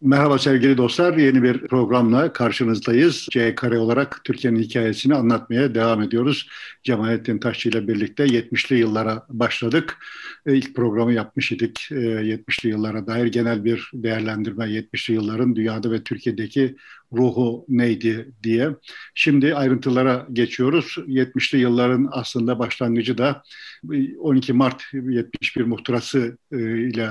Merhaba sevgili dostlar. Yeni bir programla karşınızdayız. C kare olarak Türkiye'nin hikayesini anlatmaya devam ediyoruz. Cemalettin Taşçı ile birlikte 70'li yıllara başladık. E, ilk programı yapmış idik 70'li e, yıllara dair genel bir değerlendirme 70'li yılların dünyada ve Türkiye'deki ruhu neydi diye. Şimdi ayrıntılara geçiyoruz. 70'li yılların aslında başlangıcı da 12 Mart 71 muhtırası e, ile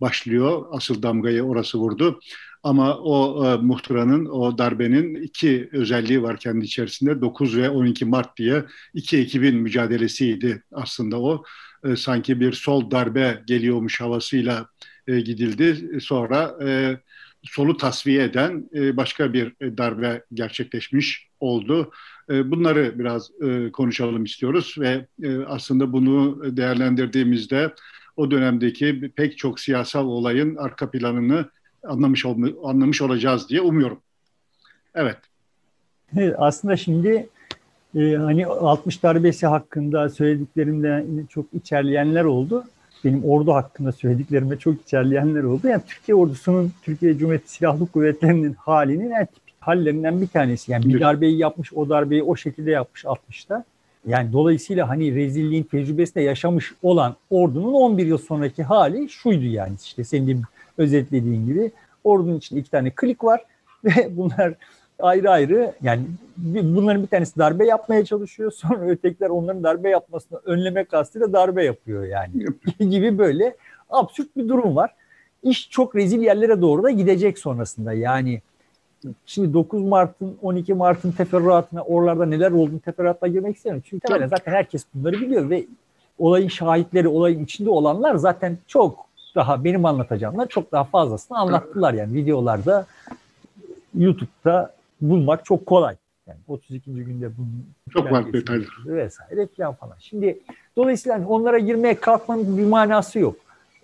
başlıyor. Asıl damgayı orası vurdu. Ama o e, muhtıranın, o darbenin iki özelliği var kendi içerisinde. 9 ve 12 Mart diye iki ekibin mücadelesiydi aslında o. E, sanki bir sol darbe geliyormuş havasıyla e, gidildi. Sonra e, solu tasfiye eden e, başka bir e, darbe gerçekleşmiş oldu. E, bunları biraz konuşalım istiyoruz ve aslında bunu değerlendirdiğimizde o dönemdeki pek çok siyasal olayın arka planını anlamış ol, anlamış olacağız diye umuyorum. Evet. aslında şimdi hani 60 darbesi hakkında söylediklerimde çok içerleyenler oldu. Benim ordu hakkında söylediklerime çok içerleyenler oldu. Yani Türkiye ordusunun, Türkiye Cumhuriyeti Silahlı Kuvvetleri'nin halinin en tipik hallerinden bir tanesi. Yani bir darbeyi yapmış, o darbeyi o şekilde yapmış 60'ta. Yani dolayısıyla hani rezilliğin tecrübesinde yaşamış olan ordunun 11 yıl sonraki hali şuydu yani işte senin özetlediğin gibi. Ordunun içinde iki tane klik var ve bunlar ayrı ayrı yani bunların bir tanesi darbe yapmaya çalışıyor. Sonra ötekiler onların darbe yapmasını önleme kastıyla darbe yapıyor yani. gibi böyle absürt bir durum var. İş çok rezil yerlere doğru da gidecek sonrasında. Yani şimdi 9 Mart'ın 12 Mart'ın teferruatına oralarda neler olduğunu teferruatla girmek istemiyorum. Çünkü temelen zaten herkes bunları biliyor ve olayın şahitleri, olayın içinde olanlar zaten çok daha benim anlatacağımlar çok daha fazlasını anlattılar yani videolarda YouTube'da bulmak çok kolay. Yani 32. günde bunun çok var detaylar vesaire falan falan. Şimdi dolayısıyla hani onlara girmeye kalkmanın bir manası yok.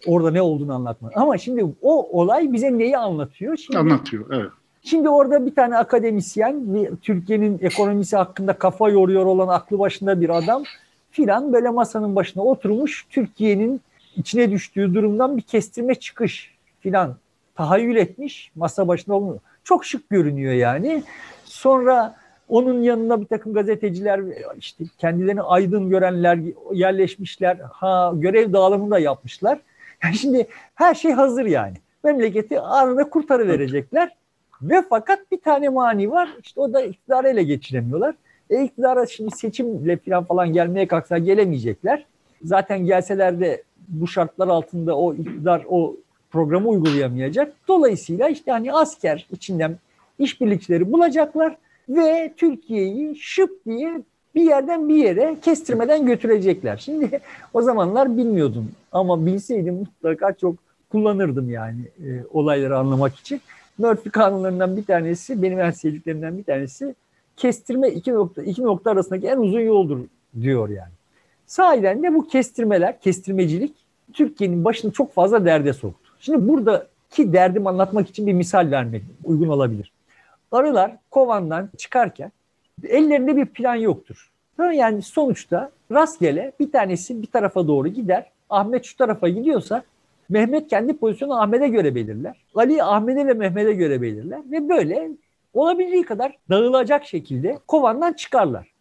Orada ne olduğunu anlatmak. Ama şimdi o olay bize neyi anlatıyor? Şimdi, anlatıyor, evet. Şimdi orada bir tane akademisyen, Türkiye'nin ekonomisi hakkında kafa yoruyor olan aklı başında bir adam filan böyle masanın başına oturmuş Türkiye'nin içine düştüğü durumdan bir kestirme çıkış filan tahayyül etmiş masa başında olmuyor. Çok şık görünüyor yani. Sonra onun yanına bir takım gazeteciler işte kendilerini aydın görenler yerleşmişler. Ha görev dağılımını da yapmışlar. Yani şimdi her şey hazır yani. Memleketi anında kurtarı verecekler. Ve fakat bir tane mani var. İşte o da iktidarı ele geçiremiyorlar. E iktidara şimdi seçimle falan falan gelmeye kalksa gelemeyecekler. Zaten gelseler de bu şartlar altında o iktidar o programı uygulayamayacak. Dolayısıyla işte hani asker içinden işbirlikçileri bulacaklar ve Türkiye'yi şıp diye bir yerden bir yere kestirmeden götürecekler. Şimdi o zamanlar bilmiyordum ama bilseydim mutlaka çok kullanırdım yani e, olayları anlamak için. Murphy kanunlarından bir tanesi, benim en sevdiklerimden bir tanesi kestirme iki nokta, iki nokta arasındaki en uzun yoldur diyor yani. Sahiden de bu kestirmeler, kestirmecilik Türkiye'nin başını çok fazla derde soktu. Şimdi buradaki derdimi anlatmak için bir misal vermek uygun olabilir. Arılar kovandan çıkarken ellerinde bir plan yoktur. Yani sonuçta rastgele bir tanesi bir tarafa doğru gider. Ahmet şu tarafa gidiyorsa Mehmet kendi pozisyonu Ahmet'e göre belirler. Ali Ahmet'e ve Mehmet'e göre belirler. Ve böyle olabildiği kadar dağılacak şekilde kovandan çıkarlar.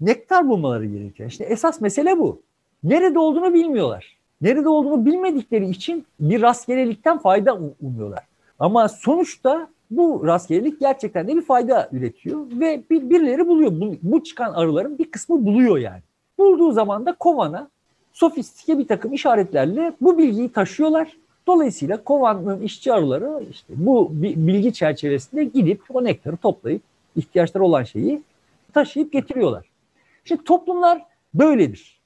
Nektar bulmaları gerekiyor. İşte esas mesele bu. Nerede olduğunu bilmiyorlar. Nerede olduğunu bilmedikleri için bir rastgelelikten fayda umuyorlar. Ama sonuçta bu rastgelelik gerçekten de bir fayda üretiyor ve bir, birileri buluyor. Bu, bu çıkan arıların bir kısmı buluyor yani. Bulduğu zaman da kovana sofistike bir takım işaretlerle bu bilgiyi taşıyorlar. Dolayısıyla kovanın işçi arıları işte bu bilgi çerçevesinde gidip o nektarı toplayıp ihtiyaçları olan şeyi taşıyıp getiriyorlar. Şimdi toplumlar böyledir.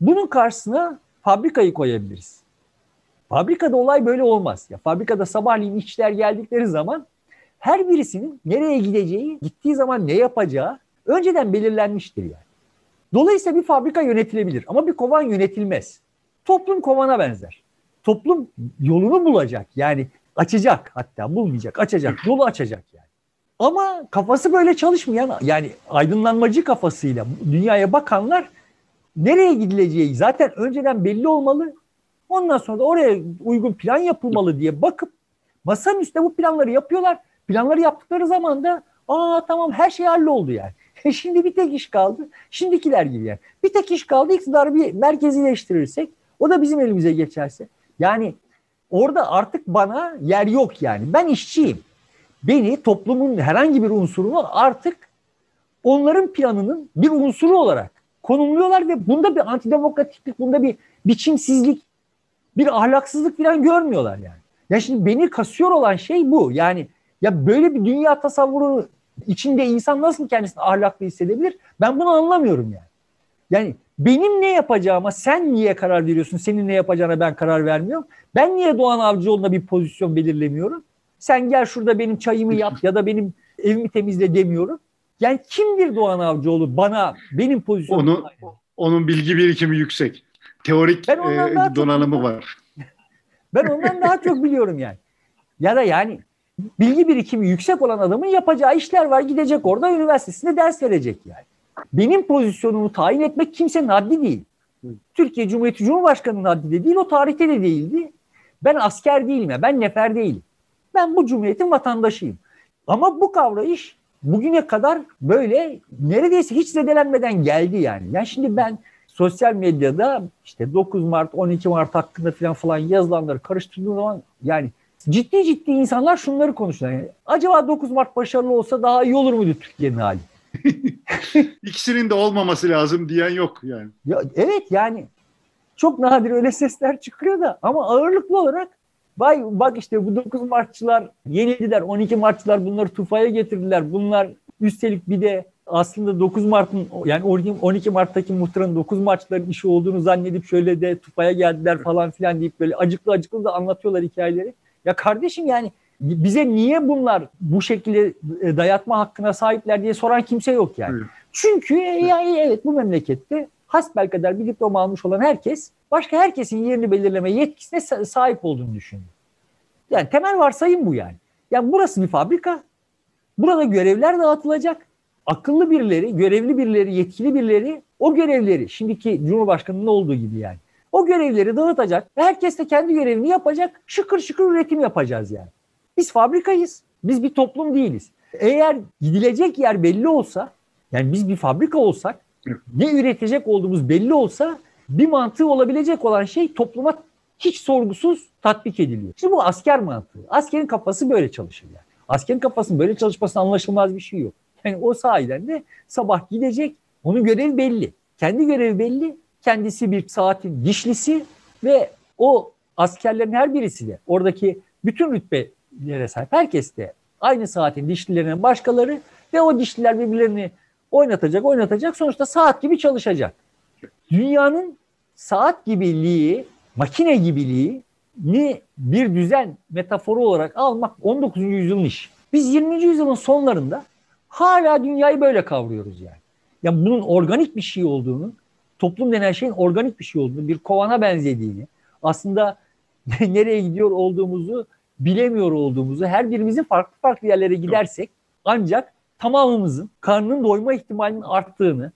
Bunun karşısına fabrikayı koyabiliriz. Fabrikada olay böyle olmaz. Ya fabrikada sabahleyin işçiler geldikleri zaman her birisinin nereye gideceği, gittiği zaman ne yapacağı önceden belirlenmiştir yani. Dolayısıyla bir fabrika yönetilebilir ama bir kovan yönetilmez. Toplum kovana benzer. Toplum yolunu bulacak yani açacak hatta bulmayacak açacak yolu açacak yani. Ama kafası böyle çalışmayan yani aydınlanmacı kafasıyla dünyaya bakanlar nereye gidileceği zaten önceden belli olmalı. Ondan sonra da oraya uygun plan yapılmalı diye bakıp Masanın üstünde bu planları yapıyorlar. Planları yaptıkları zaman da aa tamam her şey halloldu yani. Şimdi bir tek iş kaldı. Şimdikiler gibi yani. Bir tek iş kaldı iktidarı bir merkezileştirirsek o da bizim elimize geçerse. Yani orada artık bana yer yok yani. Ben işçiyim. Beni toplumun herhangi bir unsurunu artık onların planının bir unsuru olarak konumluyorlar ve bunda bir antidemokratiklik, bunda bir biçimsizlik, bir ahlaksızlık falan görmüyorlar yani. Ya şimdi beni kasıyor olan şey bu. Yani ya böyle bir dünya tasavvuru içinde insan nasıl kendisini ahlaklı hissedebilir? Ben bunu anlamıyorum yani. Yani benim ne yapacağıma sen niye karar veriyorsun? Senin ne yapacağına ben karar vermiyorum. Ben niye Doğan Avcıoğlu'na bir pozisyon belirlemiyorum? Sen gel şurada benim çayımı yap ya da benim evimi temizle demiyorum. Yani kimdir Doğan Avcıoğlu bana benim pozisyonumu? Onu, onun bilgi birikimi yüksek. Teorik e, donanımı var. Ben ondan daha çok biliyorum yani. Ya da yani bilgi birikimi yüksek olan adamın yapacağı işler var. Gidecek orada üniversitesinde ders verecek yani. Benim pozisyonumu tayin etmek kimsenin haddi değil. Türkiye Cumhuriyeti Cumhurbaşkanı'nın haddi de değil, o tarihte de değildi. Ben asker değilim ya, ben nefer değilim. Ben bu cumhuriyetin vatandaşıyım. Ama bu kavrayış bugüne kadar böyle neredeyse hiç zedelenmeden geldi yani. Yani şimdi ben sosyal medyada işte 9 Mart, 12 Mart hakkında falan falan yazılanları karıştırdığım zaman yani ciddi ciddi insanlar şunları konuşuyorlar. Yani, acaba 9 Mart başarılı olsa daha iyi olur muydu Türkiye'nin hali? İkisinin de olmaması lazım diyen yok yani. Ya, evet yani çok nadir öyle sesler çıkıyor da ama ağırlıklı olarak Vay bak işte bu 9 Martçılar yenildiler. 12 Martçılar bunları tufaya getirdiler. Bunlar üstelik bir de aslında 9 Mart'ın yani 12 Mart'taki muhtıranın 9 Martçıların işi olduğunu zannedip şöyle de tufaya geldiler falan filan deyip böyle acıklı acıklı da anlatıyorlar hikayeleri. Ya kardeşim yani bize niye bunlar bu şekilde e, dayatma hakkına sahipler diye soran kimse yok yani. Evet. Çünkü e, yani evet bu memlekette hasbelkader bir diploma almış olan herkes başka herkesin yerini belirleme yetkisine sahip olduğunu düşünüyor. Yani temel varsayım bu yani. Yani burası bir fabrika. Burada görevler dağıtılacak. Akıllı birileri, görevli birileri, yetkili birileri o görevleri şimdiki Cumhurbaşkanı'nın olduğu gibi yani. O görevleri dağıtacak ve herkes de kendi görevini yapacak. Şıkır şıkır üretim yapacağız yani. Biz fabrikayız. Biz bir toplum değiliz. Eğer gidilecek yer belli olsa, yani biz bir fabrika olsak, ne üretecek olduğumuz belli olsa bir mantığı olabilecek olan şey topluma hiç sorgusuz tatbik ediliyor. Şimdi bu asker mantığı. Askerin kafası böyle çalışır yani. Askerin kafasının böyle çalışması anlaşılmaz bir şey yok. Yani o sahiden de sabah gidecek, onun görevi belli. Kendi görevi belli, kendisi bir saatin dişlisi ve o askerlerin her birisi de oradaki bütün rütbelere sahip herkes de aynı saatin dişlilerinin başkaları ve o dişliler birbirlerini oynatacak, oynatacak. Sonuçta saat gibi çalışacak. Dünyanın saat gibiliği, makine gibiliği ni bir düzen metaforu olarak almak 19. yüzyılın iş. Biz 20. yüzyılın sonlarında hala dünyayı böyle kavruyoruz yani. Yani bunun organik bir şey olduğunu, toplum denen şeyin organik bir şey olduğunu, bir kovana benzediğini, aslında nereye gidiyor olduğumuzu bilemiyor olduğumuzu, her birimizin farklı farklı yerlere gidersek ancak tamamımızın karnının doyma ihtimalinin arttığını,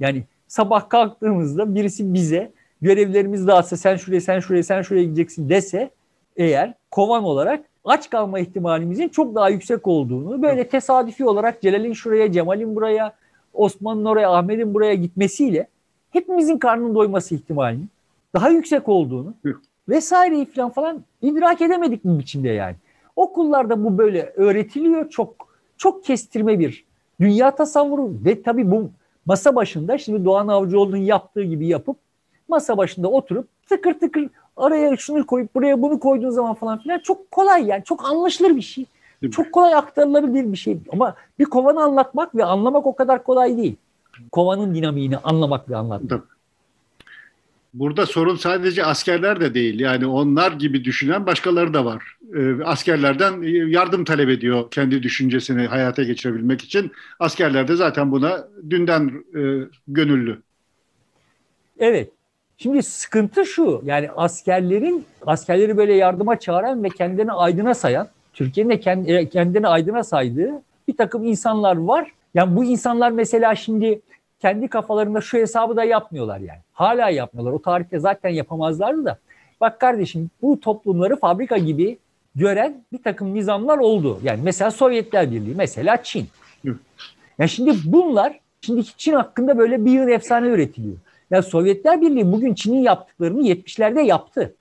yani sabah kalktığımızda birisi bize görevlerimiz dağıtsa sen şuraya sen şuraya sen şuraya gideceksin. dese eğer kovan olarak aç kalma ihtimalimizin çok daha yüksek olduğunu böyle tesadüfi olarak Celal'in şuraya, Cemal'in buraya, Osman'ın oraya, Ahmet'in buraya gitmesiyle hepimizin karnının doyması ihtimalinin daha yüksek olduğunu vesaireyi falan falan idrak edemedik mi biçimde yani. Okullarda bu böyle öğretiliyor çok çok kestirme bir dünya tasavvuru ve tabii bu masa başında şimdi Doğan Avcıoğlu'nun yaptığı gibi yapıp masa başında oturup tıkır tıkır araya şunu koyup buraya bunu koyduğun zaman falan filan çok kolay yani çok anlaşılır bir şey. Çok kolay aktarılabilir bir şey. Ama bir kovanı anlatmak ve anlamak o kadar kolay değil. Kovanın dinamiğini anlamak ve anlatmak. Burada sorun sadece askerler de değil. Yani onlar gibi düşünen başkaları da var. Ee, askerlerden yardım talep ediyor kendi düşüncesini hayata geçirebilmek için. Askerler de zaten buna dünden e, gönüllü. Evet. Şimdi sıkıntı şu. Yani askerlerin askerleri böyle yardıma çağıran ve kendini aydına sayan, Türkiye'nin de e, kendini aydına saydığı bir takım insanlar var. Yani bu insanlar mesela şimdi kendi kafalarında şu hesabı da yapmıyorlar yani. Hala yapmıyorlar. O tarihte zaten yapamazlardı da. Bak kardeşim bu toplumları fabrika gibi gören bir takım nizamlar oldu. Yani mesela Sovyetler Birliği, mesela Çin. Ya yani şimdi bunlar, şimdiki Çin hakkında böyle bir yıl efsane üretiliyor. Ya Sovyetler Birliği bugün Çin'in yaptıklarını 70'lerde yaptı.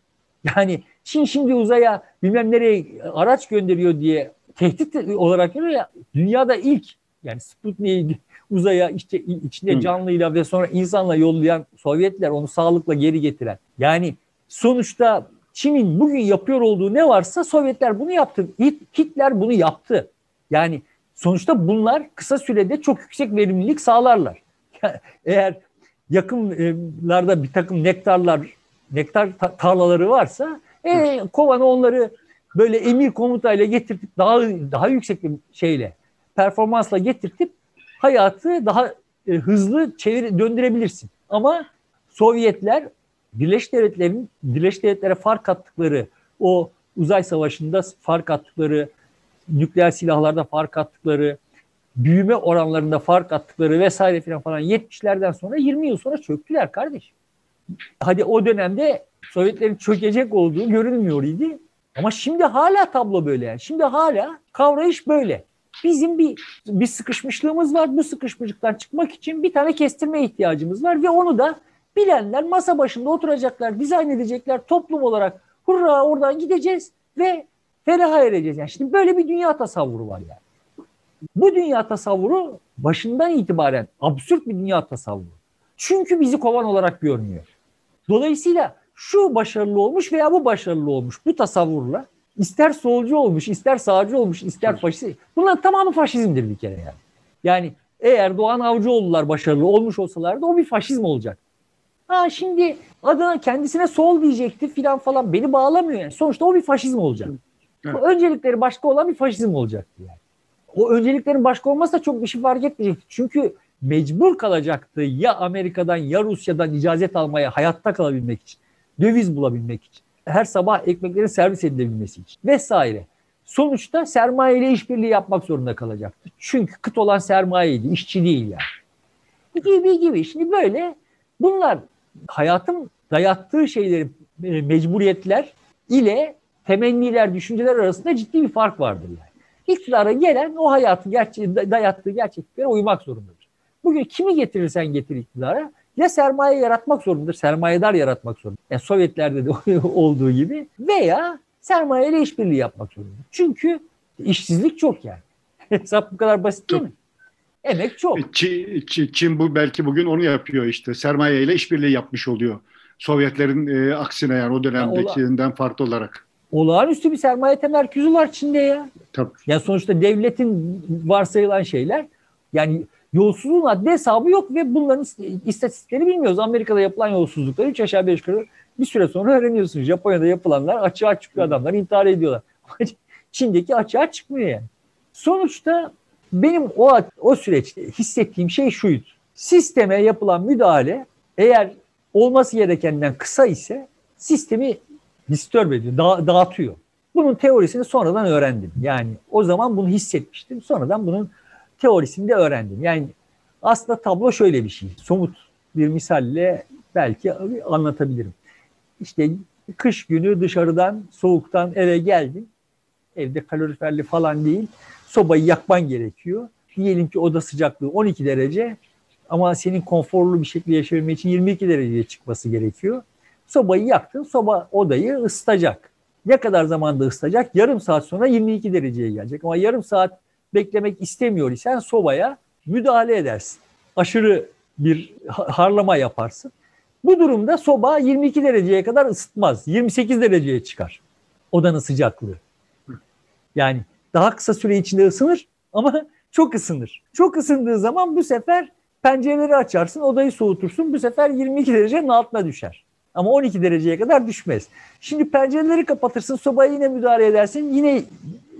Yani Çin şimdi uzaya bilmem nereye araç gönderiyor diye tehdit olarak görüyor ya dünyada ilk yani Sputnik'i uzaya işte içinde canlıyla ve sonra insanla yollayan Sovyetler onu sağlıkla geri getiren. Yani sonuçta Çin'in bugün yapıyor olduğu ne varsa Sovyetler bunu yaptı. Hitler bunu yaptı. Yani sonuçta bunlar kısa sürede çok yüksek verimlilik sağlarlar. Eğer yakınlarda bir takım nektarlar, nektar tarlaları varsa e, kovanı onları böyle emir komutayla getirtip daha daha yüksek bir şeyle performansla getirtip hayatı daha e, hızlı çevir döndürebilirsin. Ama Sovyetler Birleşik Devletler'in Birleşik Devletlere fark attıkları o uzay savaşında fark attıkları nükleer silahlarda fark attıkları büyüme oranlarında fark attıkları vesaire filan falan 70'lerden sonra 20 yıl sonra çöktüler kardeşim. Hadi o dönemde Sovyetlerin çökecek olduğu görünmüyor idi. Ama şimdi hala tablo böyle yani. Şimdi hala kavrayış böyle. Bizim bir bir sıkışmışlığımız var. Bu sıkışmışlıktan çıkmak için bir tane kestirme ihtiyacımız var ve onu da bilenler masa başında oturacaklar, dizayn edecekler toplum olarak. Hurra oradan gideceğiz ve feraha ereceğiz. Yani şimdi böyle bir dünya tasavvuru var yani. Bu dünya tasavvuru başından itibaren absürt bir dünya tasavvuru. Çünkü bizi kovan olarak görmüyor. Dolayısıyla şu başarılı olmuş veya bu başarılı olmuş bu tasavvurla ister solcu olmuş, ister sağcı olmuş, ister faşist. Bunların tamamı faşizmdir bir kere yani. Yani eğer Doğan Avcıoğlu'lar başarılı olmuş olsalardı o bir faşizm olacak. Ha şimdi adına kendisine sol diyecekti filan falan beni bağlamıyor yani. Sonuçta o bir faşizm olacak. Evet. öncelikleri başka olan bir faşizm olacaktı yani. O önceliklerin başka olmazsa da çok bir şey fark etmeyecekti. Çünkü mecbur kalacaktı ya Amerika'dan ya Rusya'dan icazet almaya hayatta kalabilmek için döviz bulabilmek için, her sabah ekmeklerin servis edilebilmesi için vesaire. Sonuçta sermaye ile işbirliği yapmak zorunda kalacaktı. Çünkü kıt olan sermayeydi, işçi değil yani. Gibi gibi. Şimdi böyle bunlar hayatın dayattığı şeyleri, e, mecburiyetler ile temenniler, düşünceler arasında ciddi bir fark vardır yani. İktidara gelen o hayatı gerçe dayattığı gerçekliklere uymak zorundadır. Bugün kimi getirirsen getir iktidara ya sermaye yaratmak zorundadır, sermayedar yaratmak zorundadır. Yani Sovyetlerde de olduğu gibi veya sermayeyle işbirliği yapmak zorundadır. Çünkü işsizlik çok yani. Hesap bu kadar basit değil mi? Emek çok. E, Çin, Çin bu belki bugün onu yapıyor işte. Sermayeyle işbirliği yapmış oluyor. Sovyetlerin e, aksine yani o dönemdekinden yani farklı olarak. Olağanüstü bir sermaye temerküzü var Çin'de ya. Tabii. Yani sonuçta devletin varsayılan şeyler yani Yolsuzluğun adli hesabı yok ve bunların istatistiklerini bilmiyoruz. Amerika'da yapılan yolsuzlukları 3 aşağı 5 yukarı bir süre sonra öğreniyorsunuz. Japonya'da yapılanlar açığa çıkıyor adamlar intihar ediyorlar. Çin'deki açığa çıkmıyor yani. Sonuçta benim o o süreçte hissettiğim şey şuydu. Sisteme yapılan müdahale eğer olması gerekenden kısa ise sistemi disturb ediyor, da, dağıtıyor. Bunun teorisini sonradan öğrendim. Yani o zaman bunu hissetmiştim. Sonradan bunun teorisini de öğrendim. Yani aslında tablo şöyle bir şey. Somut bir misalle belki anlatabilirim. İşte kış günü dışarıdan soğuktan eve geldin. Evde kaloriferli falan değil. Sobayı yakman gerekiyor. Diyelim ki oda sıcaklığı 12 derece ama senin konforlu bir şekilde yaşayabilmek için 22 dereceye çıkması gerekiyor. Sobayı yaktın, soba odayı ısıtacak. Ne kadar zamanda ısıtacak? Yarım saat sonra 22 dereceye gelecek. Ama yarım saat beklemek istemiyor isen sobaya müdahale edersin. Aşırı bir harlama yaparsın. Bu durumda soba 22 dereceye kadar ısıtmaz. 28 dereceye çıkar odanın sıcaklığı. Yani daha kısa süre içinde ısınır ama çok ısınır. Çok ısındığı zaman bu sefer pencereleri açarsın, odayı soğutursun. Bu sefer 22 derecenin altına düşer. Ama 12 dereceye kadar düşmez. Şimdi pencereleri kapatırsın, sobaya yine müdahale edersin. Yine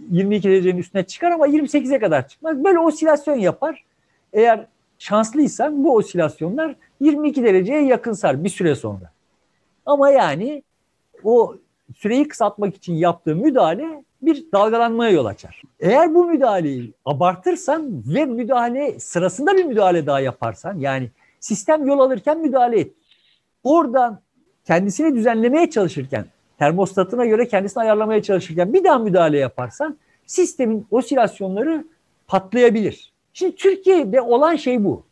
22 derecenin üstüne çıkar ama 28'e kadar çıkmaz. Böyle osilasyon yapar. Eğer şanslıysan bu osilasyonlar 22 dereceye yakın sar bir süre sonra. Ama yani o süreyi kısaltmak için yaptığı müdahale bir dalgalanmaya yol açar. Eğer bu müdahaleyi abartırsan ve müdahale sırasında bir müdahale daha yaparsan yani sistem yol alırken müdahale et. Oradan kendisini düzenlemeye çalışırken termostatına göre kendisini ayarlamaya çalışırken bir daha müdahale yaparsan sistemin osilasyonları patlayabilir. Şimdi Türkiye'de olan şey bu.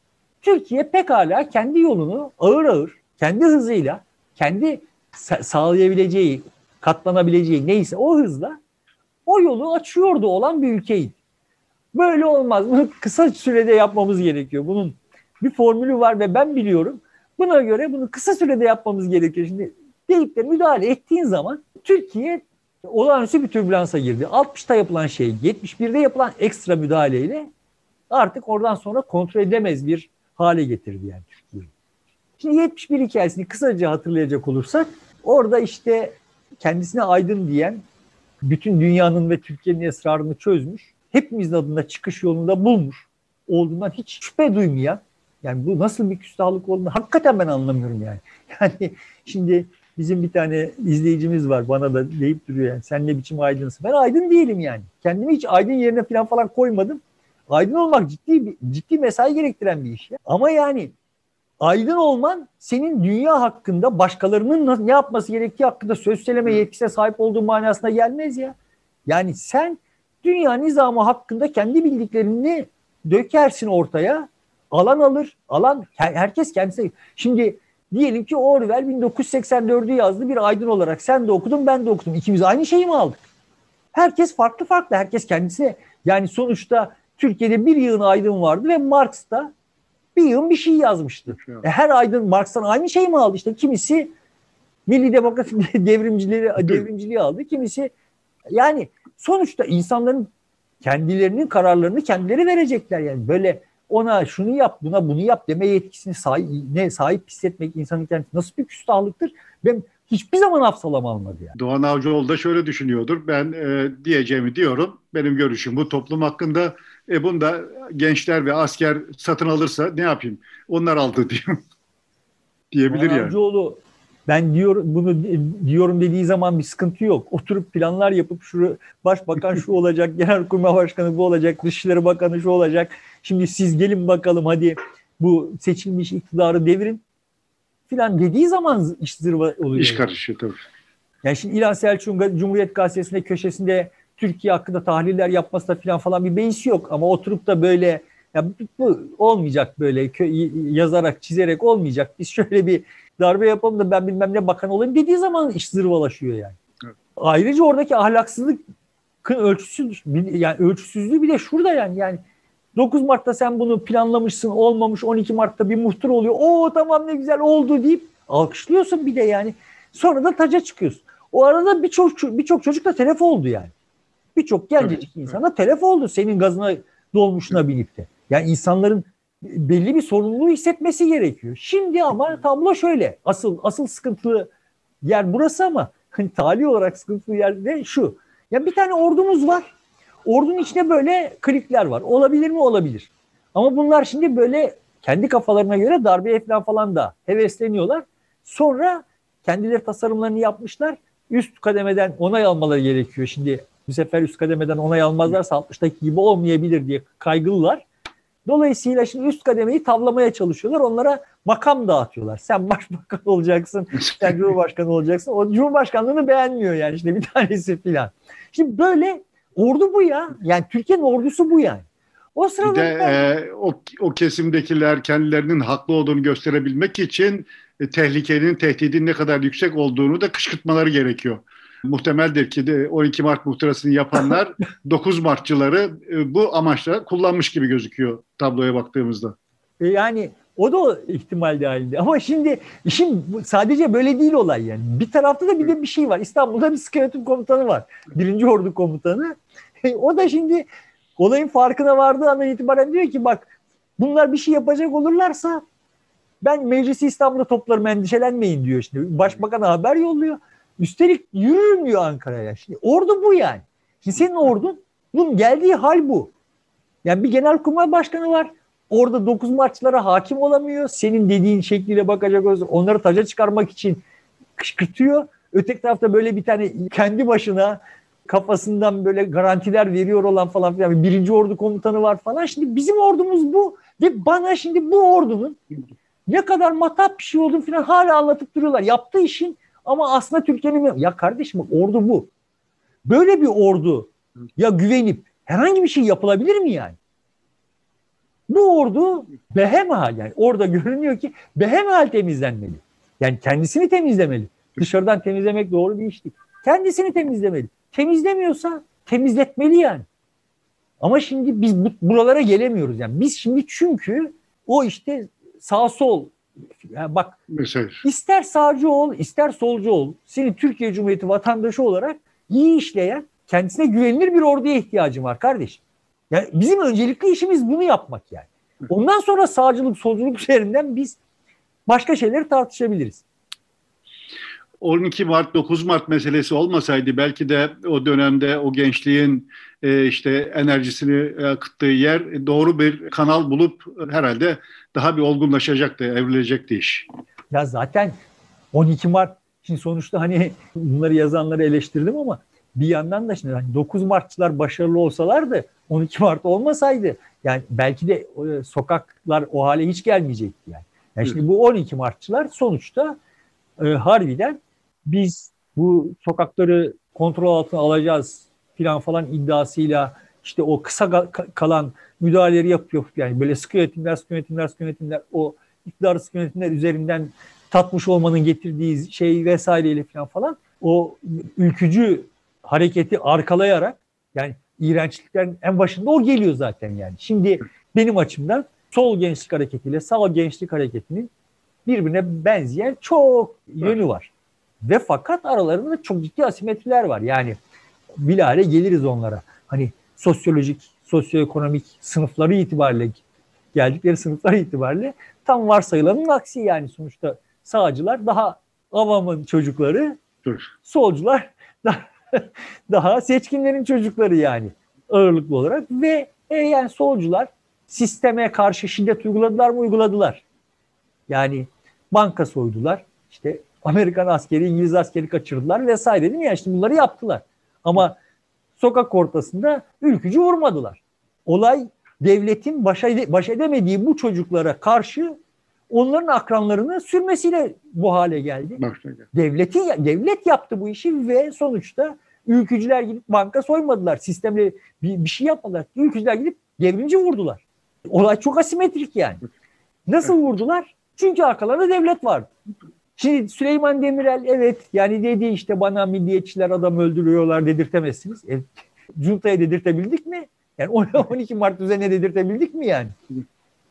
Türkiye pekala kendi yolunu ağır ağır, kendi hızıyla, kendi sağlayabileceği, katlanabileceği neyse o hızla o yolu açıyordu olan bir ülkeydi. Böyle olmaz. Bunu kısa sürede yapmamız gerekiyor. Bunun bir formülü var ve ben biliyorum. Buna göre bunu kısa sürede yapmamız gerekiyor. Şimdi deyip de müdahale ettiğin zaman Türkiye olağanüstü bir türbülansa girdi. 60'ta yapılan şey 71'de yapılan ekstra müdahaleyle artık oradan sonra kontrol edemez bir hale getirdi yani Türkiye'yi. Şimdi 71 hikayesini kısaca hatırlayacak olursak orada işte kendisine aydın diyen bütün dünyanın ve Türkiye'nin esrarını çözmüş. Hepimizin adına çıkış yolunda bulmuş. Olduğundan hiç şüphe duymayan yani bu nasıl bir küstahlık olduğunu hakikaten ben anlamıyorum yani. Yani şimdi bizim bir tane izleyicimiz var bana da deyip duruyor yani sen ne biçim aydınsın. Ben aydın değilim yani. Kendimi hiç aydın yerine falan falan koymadım. Aydın olmak ciddi ciddi mesai gerektiren bir iş ya. Ama yani aydın olman senin dünya hakkında başkalarının ne yapması gerektiği hakkında söz söyleme yetkisine sahip olduğu manasına gelmez ya. Yani sen dünya nizamı hakkında kendi bildiklerini dökersin ortaya. Alan alır. Alan herkes kendisi. Şimdi diyelim ki Orwell 1984'ü yazdı bir aydın olarak. Sen de okudun ben de okudum. İkimiz aynı şeyi mi aldık? Herkes farklı farklı. Herkes kendisi. Yani sonuçta Türkiye'de bir yığın aydın vardı ve Marx da bir yığın bir şey yazmıştı. E her aydın Marx'tan aynı şey mi aldı? İşte kimisi Milli Demokrasi devrimcileri devrimciliği aldı. Kimisi yani sonuçta insanların kendilerinin kararlarını kendileri verecekler yani böyle ona şunu yap buna bunu yap deme yetkisini sahip, ne sahip hissetmek insanın kendisi nasıl bir küstahlıktır ben hiçbir zaman afsalam almadı yani. Doğan Avcıoğlu da şöyle düşünüyordur ben e, diyeceğimi diyorum benim görüşüm bu toplum hakkında e bunda gençler ve asker satın alırsa ne yapayım? Onlar aldı diyor. Diyebilir yani. Avcıoğlu ben diyor bunu diyorum dediği zaman bir sıkıntı yok. Oturup planlar yapıp şu başbakan şu olacak, genelkurmay başkanı bu olacak, dışişleri bakanı şu olacak. Şimdi siz gelin bakalım hadi bu seçilmiş iktidarı devirin filan dediği zaman iş zırva oluyor. İş karışıyor tabii. Yani şimdi İlhan Selçuk'un Cumhuriyet Gazetesi'nde köşesinde Türkiye hakkında tahliller yapması da falan falan bir beisi yok. Ama oturup da böyle ya bu olmayacak böyle yazarak çizerek olmayacak. Biz şöyle bir darbe yapalım da ben bilmem ne bakan olayım dediği zaman iş zırvalaşıyor yani. Evet. Ayrıca oradaki ahlaksızlık ölçüsü yani ölçüsüzlüğü bir de şurada yani yani 9 Mart'ta sen bunu planlamışsın olmamış 12 Mart'ta bir muhtur oluyor. O tamam ne güzel oldu deyip alkışlıyorsun bir de yani. Sonra da taca çıkıyorsun. O arada birçok birçok çocuk da telef oldu yani. Birçok gencecik evet, insana evet. telef oldu senin gazına dolmuşuna binip de. Yani insanların belli bir sorumluluğu hissetmesi gerekiyor. Şimdi ama tablo şöyle. Asıl asıl sıkıntılı yer burası ama hani tali olarak sıkıntılı yer de şu. Ya bir tane ordumuz var. Ordunun içinde böyle klikler var. Olabilir mi? Olabilir. Ama bunlar şimdi böyle kendi kafalarına göre darbe falan falan da hevesleniyorlar. Sonra kendileri tasarımlarını yapmışlar. Üst kademeden onay almaları gerekiyor. Şimdi bu sefer üst kademeden onay almazlarsa 60'taki gibi olmayabilir diye kaygılılar. Dolayısıyla şimdi üst kademeyi tavlamaya çalışıyorlar. Onlara makam dağıtıyorlar. Sen başbakan olacaksın, sen cumhurbaşkanı olacaksın. O cumhurbaşkanlığını beğenmiyor yani işte bir tanesi filan. Şimdi böyle ordu bu ya. Yani Türkiye'nin ordusu bu yani. O sırada bir de e, o, o kesimdekiler kendilerinin haklı olduğunu gösterebilmek için e, tehlikenin, tehdidin ne kadar yüksek olduğunu da kışkırtmaları gerekiyor muhtemeldir ki de 12 Mart muhtırasını yapanlar 9 Martçıları e, bu amaçla kullanmış gibi gözüküyor tabloya baktığımızda. E, yani o da ihtimal dahilinde. Ama şimdi işin sadece böyle değil olay yani. Bir tarafta da bir de bir şey var. İstanbul'da bir skeleton komutanı var. Birinci Ordu komutanı. E, o da şimdi olayın farkına vardığı andan itibaren diyor ki bak bunlar bir şey yapacak olurlarsa ben meclisi İstanbul'da toplarım endişelenmeyin diyor şimdi. Başbakan'a haber yolluyor. Üstelik yürürüm diyor Ankara'ya. Şimdi ordu bu yani. Şimdi senin ordun bunun geldiği hal bu. Yani bir genelkurmay başkanı var. Orada 9 Martçılara hakim olamıyor. Senin dediğin şekliyle bakacak olursa onları taca çıkarmak için kışkırtıyor. Öteki tarafta böyle bir tane kendi başına kafasından böyle garantiler veriyor olan falan filan. Birinci ordu komutanı var falan. Şimdi bizim ordumuz bu. Ve bana şimdi bu ordunun ne kadar matap bir şey olduğunu falan hala anlatıp duruyorlar. Yaptığı işin Ama aslında Türkiye'nin ya kardeşim ordu bu. Böyle bir ordu ya güvenip herhangi bir şey yapılabilir mi yani? Bu ordu behemhal yani orada görünüyor ki behemhal temizlenmeli. Yani kendisini temizlemeli. Dışarıdan temizlemek doğru bir iş değil. Kendisini temizlemeli. Temizlemiyorsa temizletmeli yani. Ama şimdi biz buralara gelemiyoruz yani. Biz şimdi çünkü o işte sağ sol yani bak Mesela. ister sağcı ol ister solcu ol senin Türkiye Cumhuriyeti vatandaşı olarak iyi işleyen kendisine güvenilir bir orduya ihtiyacım var kardeşim. Yani bizim öncelikli işimiz bunu yapmak yani. Ondan sonra sağcılık solculuk üzerinden biz başka şeyleri tartışabiliriz. 12 Mart 9 Mart meselesi olmasaydı belki de o dönemde o gençliğin işte enerjisini akıttığı yer doğru bir kanal bulup herhalde daha bir olgunlaşacaktı, evrilecekti iş. Ya zaten 12 Mart şimdi sonuçta hani bunları yazanları eleştirdim ama bir yandan da şimdi hani 9 Martçılar başarılı olsalardı 12 Mart olmasaydı yani belki de e, sokaklar o hale hiç gelmeyecekti yani. Yani şimdi bu 12 Martçılar sonuçta e, harbiden biz bu sokakları kontrol altına alacağız filan falan iddiasıyla işte o kısa kalan müdahaleleri yapıyor. Yani böyle sıkı yönetimler, sıkı yönetimler, sıkı yönetimler o iktidar sıkı yönetimler üzerinden tatmış olmanın getirdiği şey vesaireyle falan falan o ülkücü hareketi arkalayarak yani iğrençliklerin en başında o geliyor zaten yani. Şimdi benim açımdan sol gençlik hareketiyle sağ gençlik hareketinin birbirine benzeyen çok yönü var. Ve fakat aralarında çok ciddi asimetriler var. Yani bilahare geliriz onlara. Hani sosyolojik, sosyoekonomik sınıfları itibariyle geldikleri sınıflar itibariyle tam varsayılanın aksi yani sonuçta sağcılar daha avamın çocukları, Dur. solcular daha, daha seçkinlerin çocukları yani ağırlıklı olarak ve e, yani solcular sisteme karşı şiddet uyguladılar mı uyguladılar. Yani banka soydular, işte Amerikan askeri, İngiliz askeri kaçırdılar vesaire değil mi? Yani işte bunları yaptılar. Ama sokak ortasında ülkücü vurmadılar. Olay devletin başa, baş edemediği bu çocuklara karşı onların akranlarını sürmesiyle bu hale geldi. Devleti devlet yaptı bu işi ve sonuçta ülkücüler gidip banka soymadılar. Sistemle bir, bir şey yapmadılar. Ülkücüler gidip devrimci vurdular. Olay çok asimetrik yani. Nasıl vurdular? Çünkü arkalarında devlet vardı. Şimdi Süleyman Demirel evet yani dedi işte bana milliyetçiler adam öldürüyorlar dedirtemezsiniz. E, Cunta'ya dedirtebildik mi? Yani 12 Mart üzerine dedirtebildik mi yani?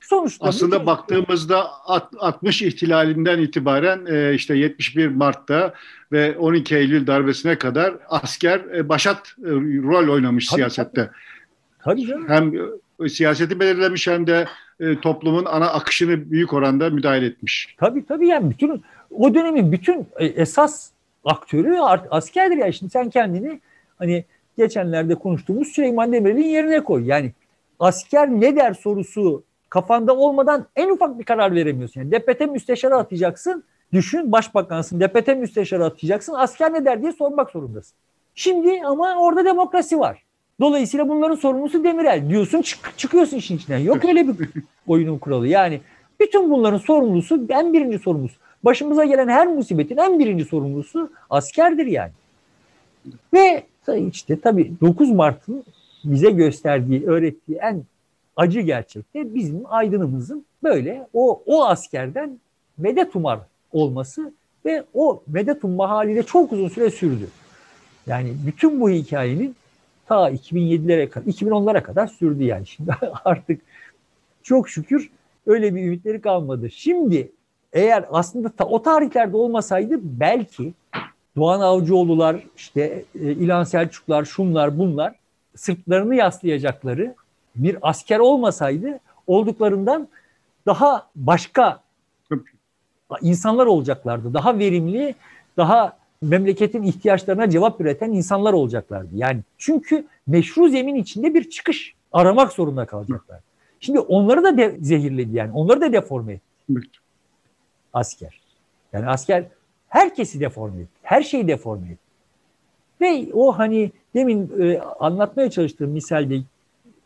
Sonuçta aslında bütün... baktığımızda 60 ihtilalinden itibaren e, işte 71 Mart'ta ve 12 Eylül darbesine kadar asker e, başat rol oynamış tabii, siyasette. Tabii. tabii canım. Hem siyaseti belirlemiş hem de toplumun ana akışını büyük oranda müdahale etmiş. Tabii tabii yani bütün o dönemin bütün e, esas aktörü askerdir ya. Şimdi sen kendini hani geçenlerde konuştuğumuz Süleyman Demirel'in yerine koy. Yani asker ne der sorusu kafanda olmadan en ufak bir karar veremiyorsun. Yani DPT müsteşarı atacaksın. Düşün başbakansın. DPT müsteşarı atacaksın. Asker ne der diye sormak zorundasın. Şimdi ama orada demokrasi var. Dolayısıyla bunların sorumlusu Demirel diyorsun çık, çıkıyorsun işin içinden. Yok öyle bir oyunun kuralı. Yani bütün bunların sorumlusu en birinci sorumlusu başımıza gelen her musibetin en birinci sorumlusu askerdir yani. Ve işte tabii 9 Mart'ın bize gösterdiği, öğrettiği en acı gerçekte bizim aydınımızın böyle o, o askerden medet umar olması ve o medet umma haliyle çok uzun süre sürdü. Yani bütün bu hikayenin ta 2007'lere kadar, 2010'lara kadar sürdü yani. Şimdi artık çok şükür öyle bir ümitleri kalmadı. Şimdi eğer aslında ta, o tarihlerde olmasaydı belki Doğan Avcıoğlu'lar, işte e, İlhan Selçuklar, şunlar bunlar sırtlarını yaslayacakları bir asker olmasaydı olduklarından daha başka insanlar olacaklardı. Daha verimli, daha memleketin ihtiyaçlarına cevap üreten insanlar olacaklardı. Yani çünkü meşru zemin içinde bir çıkış aramak zorunda kalacaklar. Şimdi onları da de zehirledi yani. Onları da deforme etti. Asker. Yani asker herkesi deforme etti. Her şeyi deforme etti. Ve o hani demin e, anlatmaya çalıştığım misalde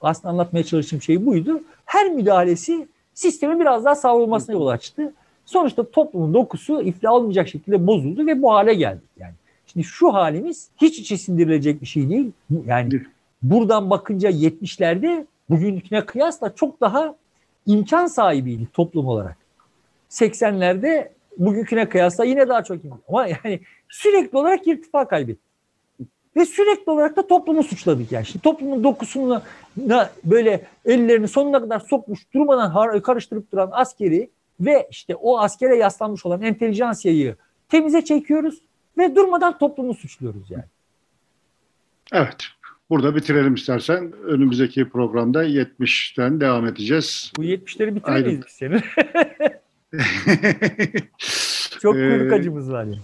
aslında anlatmaya çalıştığım şey buydu. Her müdahalesi sistemin biraz daha savrulmasına yol açtı. Sonuçta toplumun dokusu iflah olmayacak şekilde bozuldu ve bu hale geldi. Yani şimdi şu halimiz hiç içe sindirilecek bir şey değil. Yani buradan bakınca 70'lerde bugünküne kıyasla çok daha imkan sahibiydik toplum olarak. 80'lerde bugünküne kıyasla yine daha çok imkan. Ama yani sürekli olarak irtifa kaybettik. Ve sürekli olarak da toplumu suçladık yani. Şimdi toplumun dokusuna böyle ellerini sonuna kadar sokmuş durmadan karıştırıp duran askeri ve işte o askere yaslanmış olan entelijansiyayı temize çekiyoruz ve durmadan toplumu suçluyoruz yani. Evet. Burada bitirelim istersen. Önümüzdeki programda 70'ten devam edeceğiz. Bu 70'leri bitiremeyiz biz senin. Çok kuyruk acımız var yani.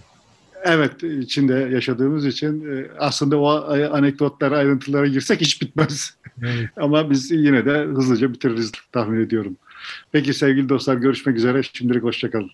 Evet, içinde yaşadığımız için e, aslında o anekdotlara, ayrıntılara girsek hiç bitmez. Evet. Ama biz yine de hızlıca bitiririz tahmin ediyorum. Peki sevgili dostlar görüşmek üzere. Şimdilik hoşçakalın.